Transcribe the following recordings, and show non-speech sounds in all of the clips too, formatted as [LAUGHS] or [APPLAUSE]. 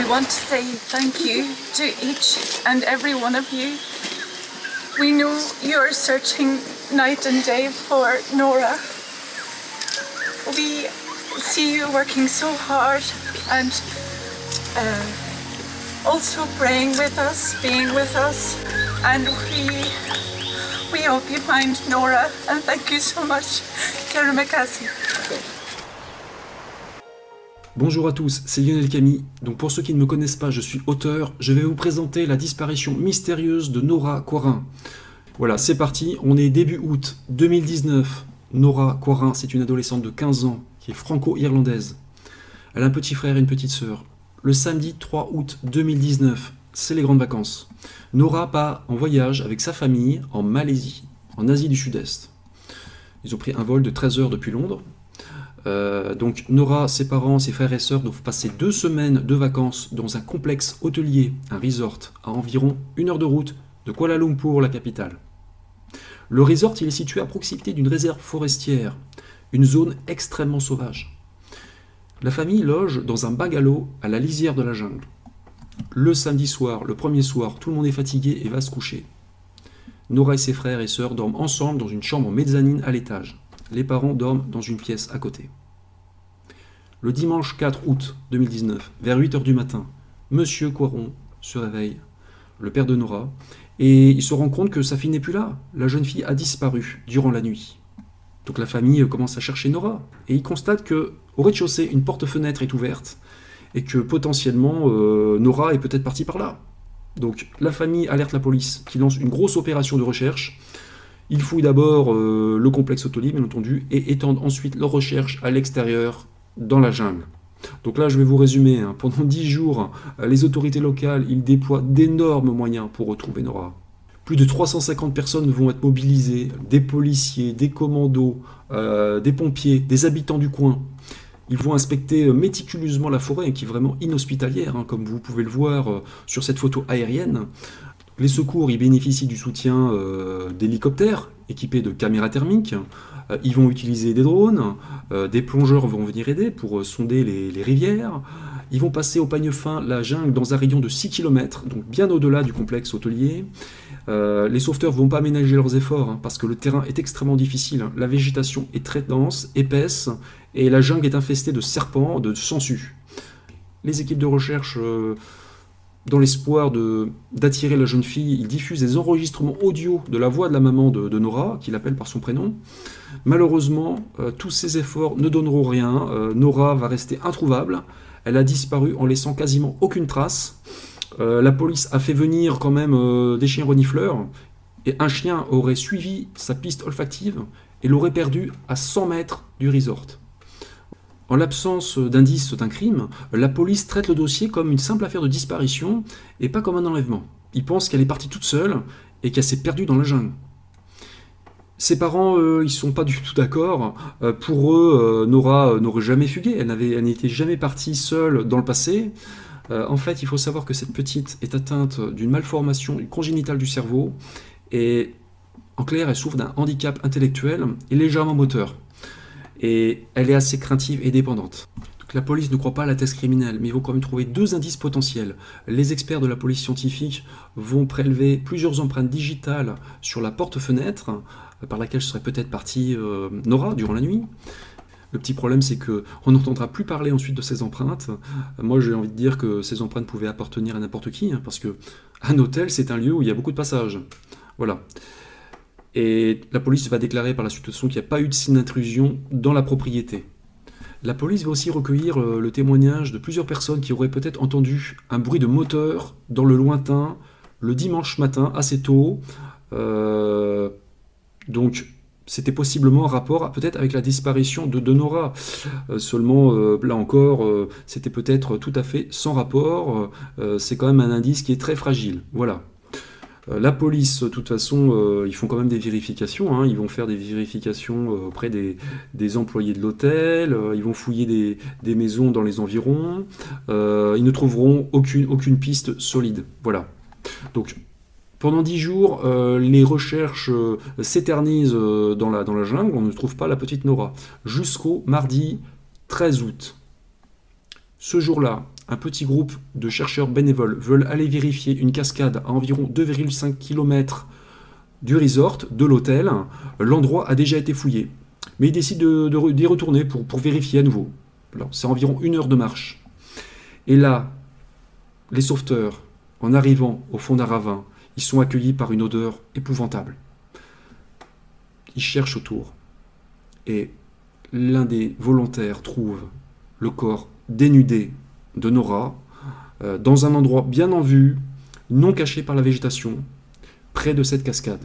We want to say thank you to each and every one of you. We know you're searching night and day for Nora. We see you working so hard and uh, also praying with us, being with us, and we we hope you find Nora. And thank you so much, Karen McCassie. Bonjour à tous, c'est Lionel Camille. Donc pour ceux qui ne me connaissent pas, je suis auteur. Je vais vous présenter la disparition mystérieuse de Nora Coirin. Voilà, c'est parti. On est début août 2019. Nora Coirin, c'est une adolescente de 15 ans qui est franco-irlandaise. Elle a un petit frère et une petite sœur. Le samedi 3 août 2019, c'est les grandes vacances. Nora part en voyage avec sa famille en Malaisie, en Asie du Sud-Est. Ils ont pris un vol de 13 heures depuis Londres. Euh, donc Nora, ses parents, ses frères et sœurs doivent passer deux semaines de vacances dans un complexe hôtelier, un resort, à environ une heure de route de Kuala Lumpur, la capitale. Le resort il est situé à proximité d'une réserve forestière, une zone extrêmement sauvage. La famille loge dans un bungalow à la lisière de la jungle. Le samedi soir, le premier soir, tout le monde est fatigué et va se coucher. Nora et ses frères et sœurs dorment ensemble dans une chambre mezzanine à l'étage les parents dorment dans une pièce à côté. Le dimanche 4 août 2019, vers 8h du matin, Monsieur Coiron se réveille, le père de Nora, et il se rend compte que sa fille n'est plus là. La jeune fille a disparu durant la nuit. Donc la famille commence à chercher Nora, et il constate que au rez-de-chaussée, une porte-fenêtre est ouverte, et que potentiellement euh, Nora est peut-être partie par là. Donc la famille alerte la police, qui lance une grosse opération de recherche, ils fouillent d'abord euh, le complexe hôtelier, bien entendu, et étendent ensuite leurs recherches à l'extérieur, dans la jungle. Donc là, je vais vous résumer. hein. Pendant 10 jours, euh, les autorités locales, ils déploient d'énormes moyens pour retrouver Nora. Plus de 350 personnes vont être mobilisées, des policiers, des commandos, euh, des pompiers, des habitants du coin. Ils vont inspecter méticuleusement la forêt, qui est vraiment inhospitalière, hein, comme vous pouvez le voir sur cette photo aérienne. Les secours ils bénéficient du soutien euh, d'hélicoptères équipés de caméras thermiques. Euh, ils vont utiliser des drones. Euh, des plongeurs vont venir aider pour sonder les, rivières. Ils vont passer au pagne fin la jungle dans un rayon de 6 km, donc bien au-delà du complexe hôtelier. Les sauveteurs vont pas aménager leurs efforts hein, parce que le terrain est extrêmement difficile. La végétation est très dense, épaisse, et la jungle est infestée de serpents, de sangsues. Les équipes de recherche dans l'espoir d'attirer la jeune fille, ils diffusent des enregistrements audio de la voix de la maman de, Nora, qui l'appelle par son prénom. Malheureusement, euh, tous ces efforts ne donneront rien. Euh, Nora va rester introuvable. Elle a disparu en laissant quasiment aucune trace. Euh, la police a fait venir quand même des chiens renifleurs, et un chien aurait suivi sa piste olfactive et l'aurait perdu à 100 mètres du resort. En l'absence d'indices d'un crime, la police traite le dossier comme une simple affaire de disparition et pas comme un enlèvement. Ils pensent qu'elle est partie toute seule et qu'elle s'est perdue dans la jungle. Ses parents, eux, ils sont pas du tout d'accord. Euh, pour eux, euh, Nora euh, n'aurait jamais fugué. Elle n'était jamais partie seule dans le passé. Euh, en fait, il faut savoir que cette petite est atteinte d'une malformation congénitale du cerveau et, en clair, elle souffre d'un handicap intellectuel et légèrement moteur. Et elle est assez craintive et dépendante. La police ne croit pas à la thèse criminelle, mais ils vont quand même trouver deux indices potentiels. Les experts de la police scientifique vont prélever plusieurs empreintes digitales sur la porte-fenêtre euh, par laquelle serait peut-être partie euh, Nora durant la nuit. Le petit problème, c'est que on n'entendra plus parler ensuite de ces empreintes. Moi, j'ai envie de dire que ces empreintes pouvaient appartenir à n'importe qui, hein, parce que un hôtel, c'est un lieu où il y a beaucoup de passages. Voilà. Et la police va déclarer par la suite qu'il n'y a pas eu de signe d'intrusion dans la propriété. La police va aussi recueillir euh, le témoignage de plusieurs personnes qui auraient peut-être entendu un bruit de moteur dans le lointain le dimanche matin assez tôt. Euh, donc c'était possiblement en rapport peut-être avec la disparition de, de Nora. Euh, seulement, là encore, c'était peut-être tout à fait sans rapport. c'est quand même un indice qui est très fragile. Voilà. Euh, la police, de toute façon, euh, ils font quand même des vérifications. Hein. Ils vont faire des vérifications euh, auprès des, employés de l'hôtel. ils vont fouiller des, maisons dans les environs. ils ne trouveront aucune, piste solide. Voilà. Donc, pendant dix jours, les recherches s'éternisent dans, la, dans la jungle. On ne trouve pas la petite Nora. Jusqu'au mardi 13 août. Ce jour-là, un petit groupe de chercheurs bénévoles veulent aller vérifier une cascade à environ 2,5 km du resort, de l'hôtel. L'endroit a déjà été fouillé. Mais ils décident d'y retourner pour, pour, vérifier à nouveau. C'est environ une heure de marche. Et là, les sauveteurs, en arrivant au fond d'un ravin, ils sont accueillis par une odeur épouvantable. Ils cherchent autour. Et l'un des volontaires trouve le corps dénudé de Nora, euh, dans un endroit bien en vue, non caché par la végétation, près de cette cascade.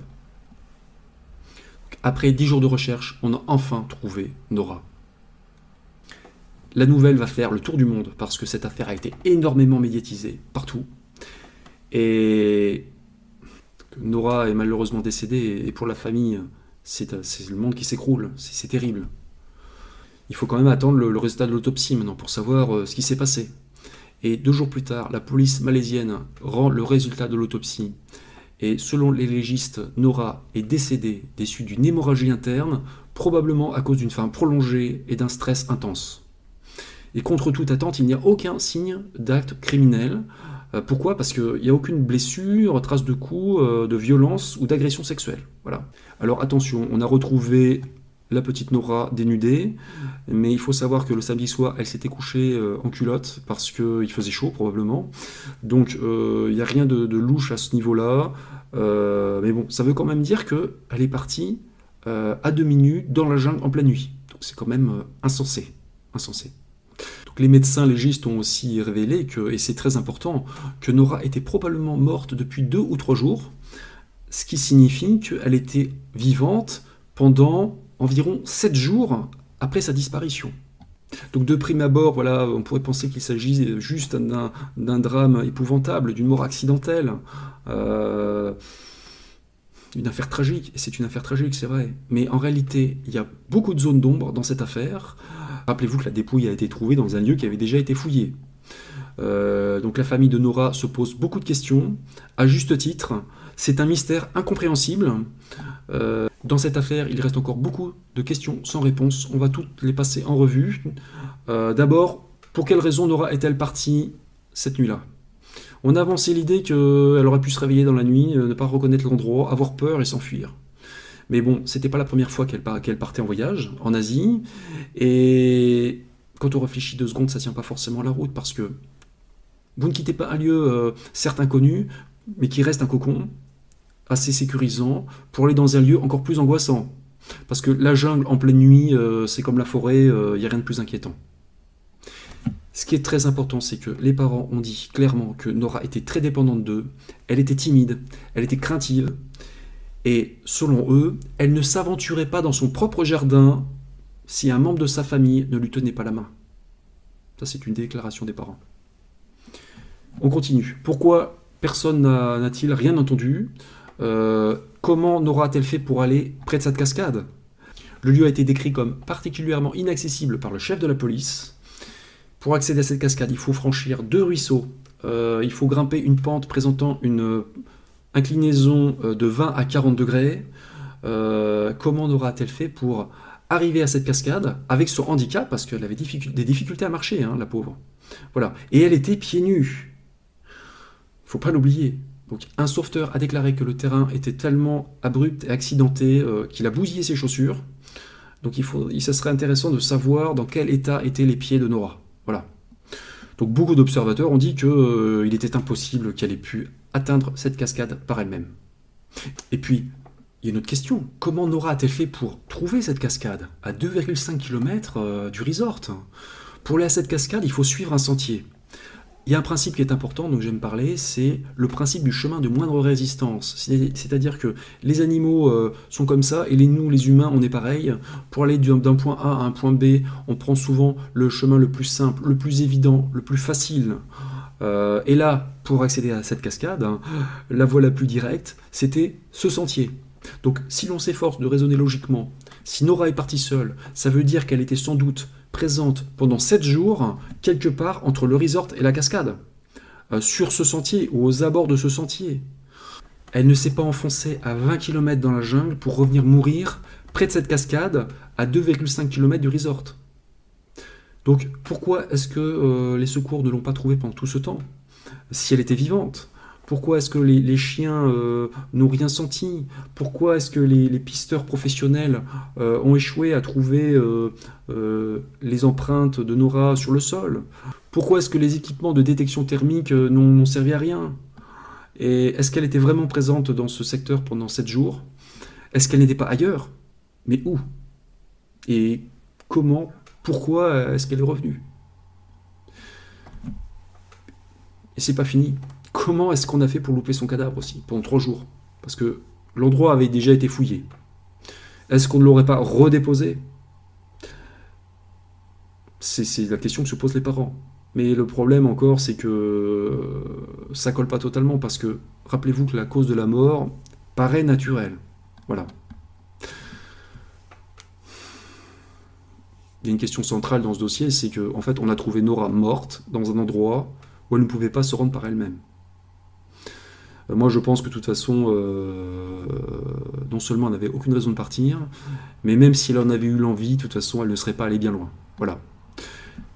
Après dix jours de recherche, on a enfin trouvé Nora. La nouvelle va faire le tour du monde parce que cette affaire a été énormément médiatisée partout. Et Nora est malheureusement décédée et pour la famille, c'est le monde qui s'écroule. C'est terrible. Il faut quand même attendre le, résultat de l'autopsie maintenant pour savoir euh, ce qui s'est passé. Et deux jours plus tard, la police malaisienne rend le résultat de l'autopsie. Et selon les légistes, Nora est décédée des suites d'une hémorragie interne, probablement à cause d'une faim prolongée et d'un stress intense. Et contre toute attente, il n'y a aucun signe d'acte criminel. Euh, pourquoi? Parce qu'il n'y a aucune blessure, trace de coups, euh, de violence ou d'agression sexuelle. Voilà. Alors attention, on a retrouvé la petite Nora dénudée, mais il faut savoir que le samedi soir, elle s'était couchée euh, en culotte parce qu'il faisait chaud probablement. Donc euh, il n'y a rien de, louche à ce niveau-là. Euh, mais bon, ça veut quand même dire qu'elle est partie à demi nue dans la jungle en pleine nuit. Donc c'est quand même insensé. insensé. Donc, les médecins légistes ont aussi révélé que, et c'est très important, que Nora était probablement morte depuis deux ou trois jours, ce qui signifie qu'elle était vivante pendant environ 7 jours après sa disparition. Donc de prime abord, voilà, on pourrait penser qu'il s'agit juste d'un drame épouvantable, d'une mort accidentelle, euh, une affaire tragique, c'est une affaire tragique, c'est vrai. Mais en réalité, il y a beaucoup de zones d'ombre dans cette affaire. Rappelez-vous que la dépouille a été trouvée dans un lieu qui avait déjà été fouillé. Euh, donc la famille de Nora se pose beaucoup de questions, à juste titre. C'est un mystère incompréhensible. Euh, dans cette affaire, il reste encore beaucoup de questions sans réponse. On va toutes les passer en revue. Euh, d'abord, pour quelle raison Nora est-elle partie cette nuit-là? On a avancé l'idée qu'elle aurait pu se réveiller dans la nuit, ne pas reconnaître l'endroit, avoir peur et s'enfuir. Mais bon, c'était pas la première fois qu'elle partait en voyage en Asie. Et quand on réfléchit deux secondes, ça tient pas forcément la route parce que vous ne quittez pas un lieu euh, certes inconnu, mais qui reste un cocon assez sécurisant pour aller dans un lieu encore plus angoissant. Parce que la jungle en pleine nuit, euh, c'est comme la forêt, il euh, n'y a rien de plus inquiétant. Ce qui est très important, c'est que les parents ont dit clairement que Nora était très dépendante d'eux, elle était timide, elle était craintive, et selon eux, elle ne s'aventurait pas dans son propre jardin si un membre de sa famille ne lui tenait pas la main. Ça, c'est une déclaration des parents. On continue. Pourquoi personne n'a-t-il rien entendu? Euh, Comment n'aura-t-elle fait pour aller près de cette cascade? Le lieu a été décrit comme particulièrement inaccessible par le chef de la police. Pour accéder à cette cascade, il faut franchir deux ruisseaux. Euh, il faut grimper une pente présentant une inclinaison euh, de 20 à 40 degrés. comment n'aura-t-elle fait pour arriver à cette cascade avec son handicap, parce qu'elle avait des difficultés à marcher, hein, la pauvre. Voilà. Et elle était pieds nus faut pas l'oublier. Donc, un sauveteur a déclaré que le terrain était tellement abrupt et accidenté euh, qu'il a bousillé ses chaussures. Donc, il, faut, serait intéressant de savoir dans quel état étaient les pieds de Nora. Voilà. Donc, beaucoup d'observateurs ont dit qu'il euh, était impossible qu'elle ait pu atteindre cette cascade par elle-même. Et puis, il y a une autre question. Comment Nora a-t-elle fait pour trouver cette cascade à 2,5 km euh, du resort? Pour aller à cette cascade, il faut suivre un sentier. Il y a un principe qui est important, dont j'aime parler, c'est le principe du chemin de moindre résistance. C'est-à-dire que les animaux euh, sont comme ça, et les, nous, les humains, on est pareil. Pour aller d'un point A à un point B, on prend souvent le chemin le plus simple, le plus évident, le plus facile. Euh, et là, pour accéder à cette cascade, hein, la voie la plus directe, c'était ce sentier. Donc si l'on s'efforce de raisonner logiquement, si Nora est partie seule, ça veut dire qu'elle était sans doute présente pendant 7 jours, quelque part entre le resort et la cascade, euh, sur ce sentier ou aux abords de ce sentier. Elle ne s'est pas enfoncée à 20 km dans la jungle pour revenir mourir près de cette cascade à 2,5 km du resort. Donc pourquoi est-ce que euh, les secours ne l'ont pas trouvée pendant tout ce temps Si elle était vivante? Pourquoi est-ce que les, chiens euh, n'ont rien senti? Pourquoi est-ce que les, pisteurs professionnels euh, ont échoué à trouver euh, les empreintes de Nora sur le sol? Pourquoi est-ce que les équipements de détection thermique n'ont servi à rien? Et est-ce qu'elle était vraiment présente dans ce secteur pendant sept jours? Est-ce qu'elle n'était pas ailleurs? Mais où? Et comment? Pourquoi est-ce qu'elle est revenue? Et c'est pas fini comment est-ce qu'on a fait pour louper son cadavre aussi, pendant trois jours? Parce que l'endroit avait déjà été fouillé. Est-ce qu'on ne l'aurait pas redéposé? C'est la question que se posent les parents. Mais le problème encore, c'est que ça colle pas totalement, parce que rappelez-vous que la cause de la mort paraît naturelle. Voilà. Il y a une question centrale dans ce dossier, c'est qu'en en fait, on a trouvé Nora morte dans un endroit où elle ne pouvait pas se rendre par elle-même. Euh, moi, je pense que de toute façon, euh, non seulement elle n'avait aucune raison de partir, mais même si elle en avait eu l'envie, de toute façon, elle ne serait pas allée bien loin. Voilà.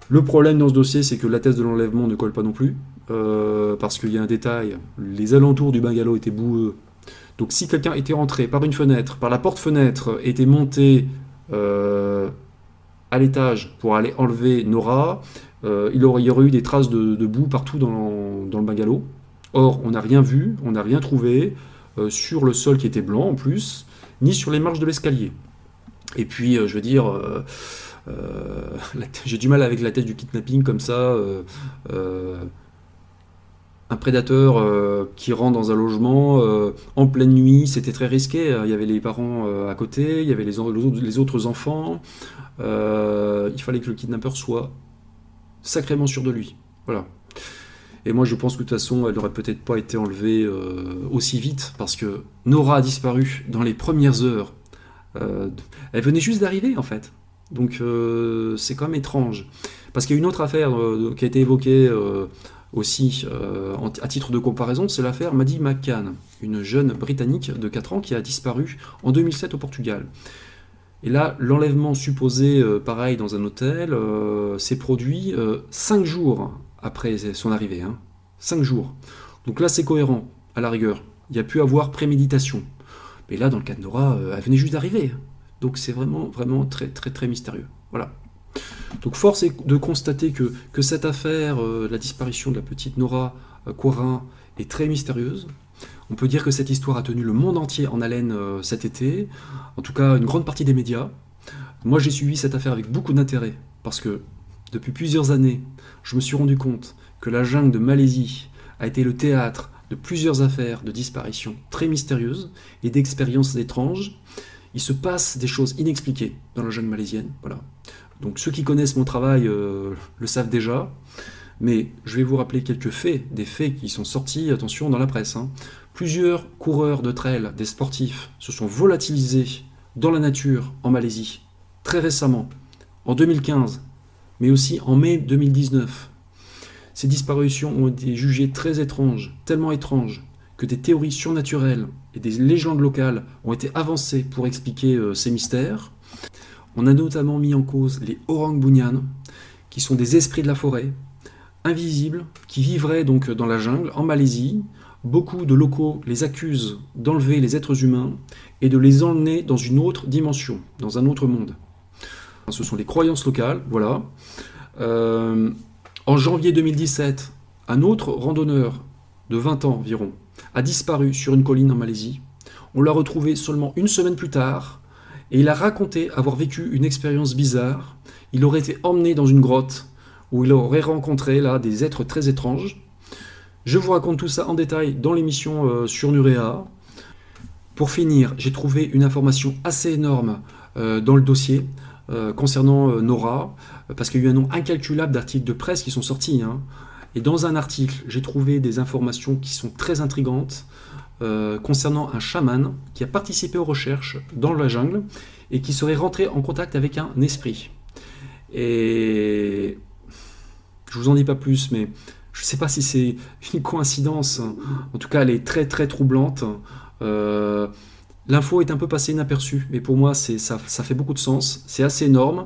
Le problème dans ce dossier, c'est que la thèse de l'enlèvement ne colle pas non plus, euh, parce qu'il y a un détail, les alentours du bungalow étaient boueux. Donc si quelqu'un était rentré par une fenêtre, par la porte-fenêtre, était monté à l'étage pour aller enlever Nora, il, y aurait eu des traces de, boue partout dans, dans le bungalow. Or, on n'a rien vu, on n'a rien trouvé euh, sur le sol qui était blanc en plus, ni sur les marches de l'escalier. Et puis, euh, je veux dire, euh, [LAUGHS] j'ai du mal avec la tête du kidnapping comme ça. un prédateur qui rentre dans un logement en pleine nuit, c'était très risqué. Il y avait les parents à côté, il y avait les, les autres enfants. il fallait que le kidnappeur soit sacrément sûr de lui. Voilà. Et moi, je pense que de toute façon, elle n'aurait peut-être pas été enlevée euh, aussi vite, parce que Nora a disparu dans les premières heures. Euh, elle venait juste d'arriver, en fait. Donc, euh, c'est quand même étrange. Parce qu'il y a une autre affaire qui a été évoquée aussi à titre de comparaison, c'est l'affaire Maddie McCann, une jeune Britannique de 4 ans qui a disparu en 2007 au Portugal. Et là, l'enlèvement supposé, pareil, dans un hôtel, s'est produit 5 jours après son arrivée. Hein. Cinq jours. Donc là, c'est cohérent, à la rigueur. Il y a pu avoir préméditation. Mais là, dans le cas de Nora, euh, elle venait juste d'arriver. Donc c'est vraiment, vraiment très, très, très mystérieux. Voilà. Donc force est de constater que, que cette affaire, euh, la disparition de la petite Nora euh, est très mystérieuse. On peut dire que cette histoire a tenu le monde entier en haleine euh, cet été, en tout cas une grande partie des médias. Moi j'ai suivi cette affaire avec beaucoup d'intérêt, parce que depuis plusieurs années, je me suis rendu compte que la jungle de Malaisie a été le théâtre de plusieurs affaires de disparition très mystérieuses et d'expériences étranges. Il se passe des choses inexpliquées dans la jungle malaisienne. Voilà. Donc ceux qui connaissent mon travail euh, le savent déjà, mais je vais vous rappeler quelques faits, des faits qui sont sortis, attention, dans la presse. Hein. Plusieurs coureurs de trail, des sportifs, se sont volatilisés dans la nature en Malaisie, très récemment, en 2015 mais aussi en mai 2019. Ces disparitions ont été jugées très étranges, tellement étranges, que des théories surnaturelles et des légendes locales ont été avancées pour expliquer euh, ces mystères. On a notamment mis en cause les Orang Bunyan, qui sont des esprits de la forêt, invisibles, qui vivraient donc dans la jungle, en Malaisie. Beaucoup de locaux les accusent d'enlever les êtres humains et de les emmener dans une autre dimension, dans un autre monde. Ce sont les croyances locales, voilà. Euh, en janvier 2017, un autre randonneur de 20 ans environ a disparu sur une colline en Malaisie. On l'a retrouvé seulement une semaine plus tard, et il a raconté avoir vécu une expérience bizarre. Il aurait été emmené dans une grotte où il aurait rencontré là des êtres très étranges. Je vous raconte tout ça en détail dans l'émission euh, sur Nurea. Pour finir, j'ai trouvé une information assez énorme euh, dans le dossier euh, concernant Nora, parce qu'il y a eu un nombre incalculable d'articles de presse qui sont sortis. Hein. Et dans un article, j'ai trouvé des informations qui sont très intrigantes concernant un chaman qui a participé aux recherches dans la jungle et qui serait rentré en contact avec un esprit. Et je vous en dis pas plus, mais je ne sais pas si c'est une coïncidence. En tout cas, elle est très très troublante. Euh, l'info est un peu passée inaperçue, mais pour moi, ça, fait beaucoup de sens. C'est assez énorme.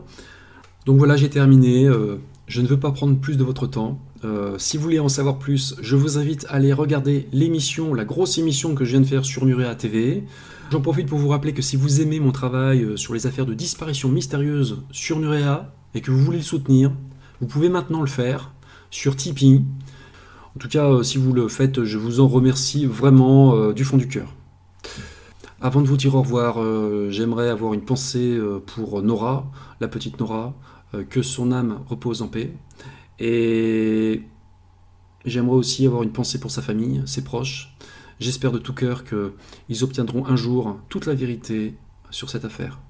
Donc voilà, j'ai terminé. Euh, je ne veux pas prendre plus de votre temps. Euh, si vous voulez en savoir plus, je vous invite à aller regarder l'émission, la grosse émission que je viens de faire sur Nurea TV. J'en profite pour vous rappeler que si vous aimez mon travail sur les affaires de disparition mystérieuse sur Nurea et que vous voulez le soutenir, vous pouvez maintenant le faire sur Tipeee. En tout cas, euh, si vous le faites, je vous en remercie vraiment euh, du fond du cœur. Avant de vous dire au revoir, euh, j'aimerais avoir une pensée pour Nora, la petite Nora, que son âme repose en paix. Et j'aimerais aussi avoir une pensée pour sa famille, ses proches. J'espère de tout cœur qu'ils obtiendront un jour toute la vérité sur cette affaire.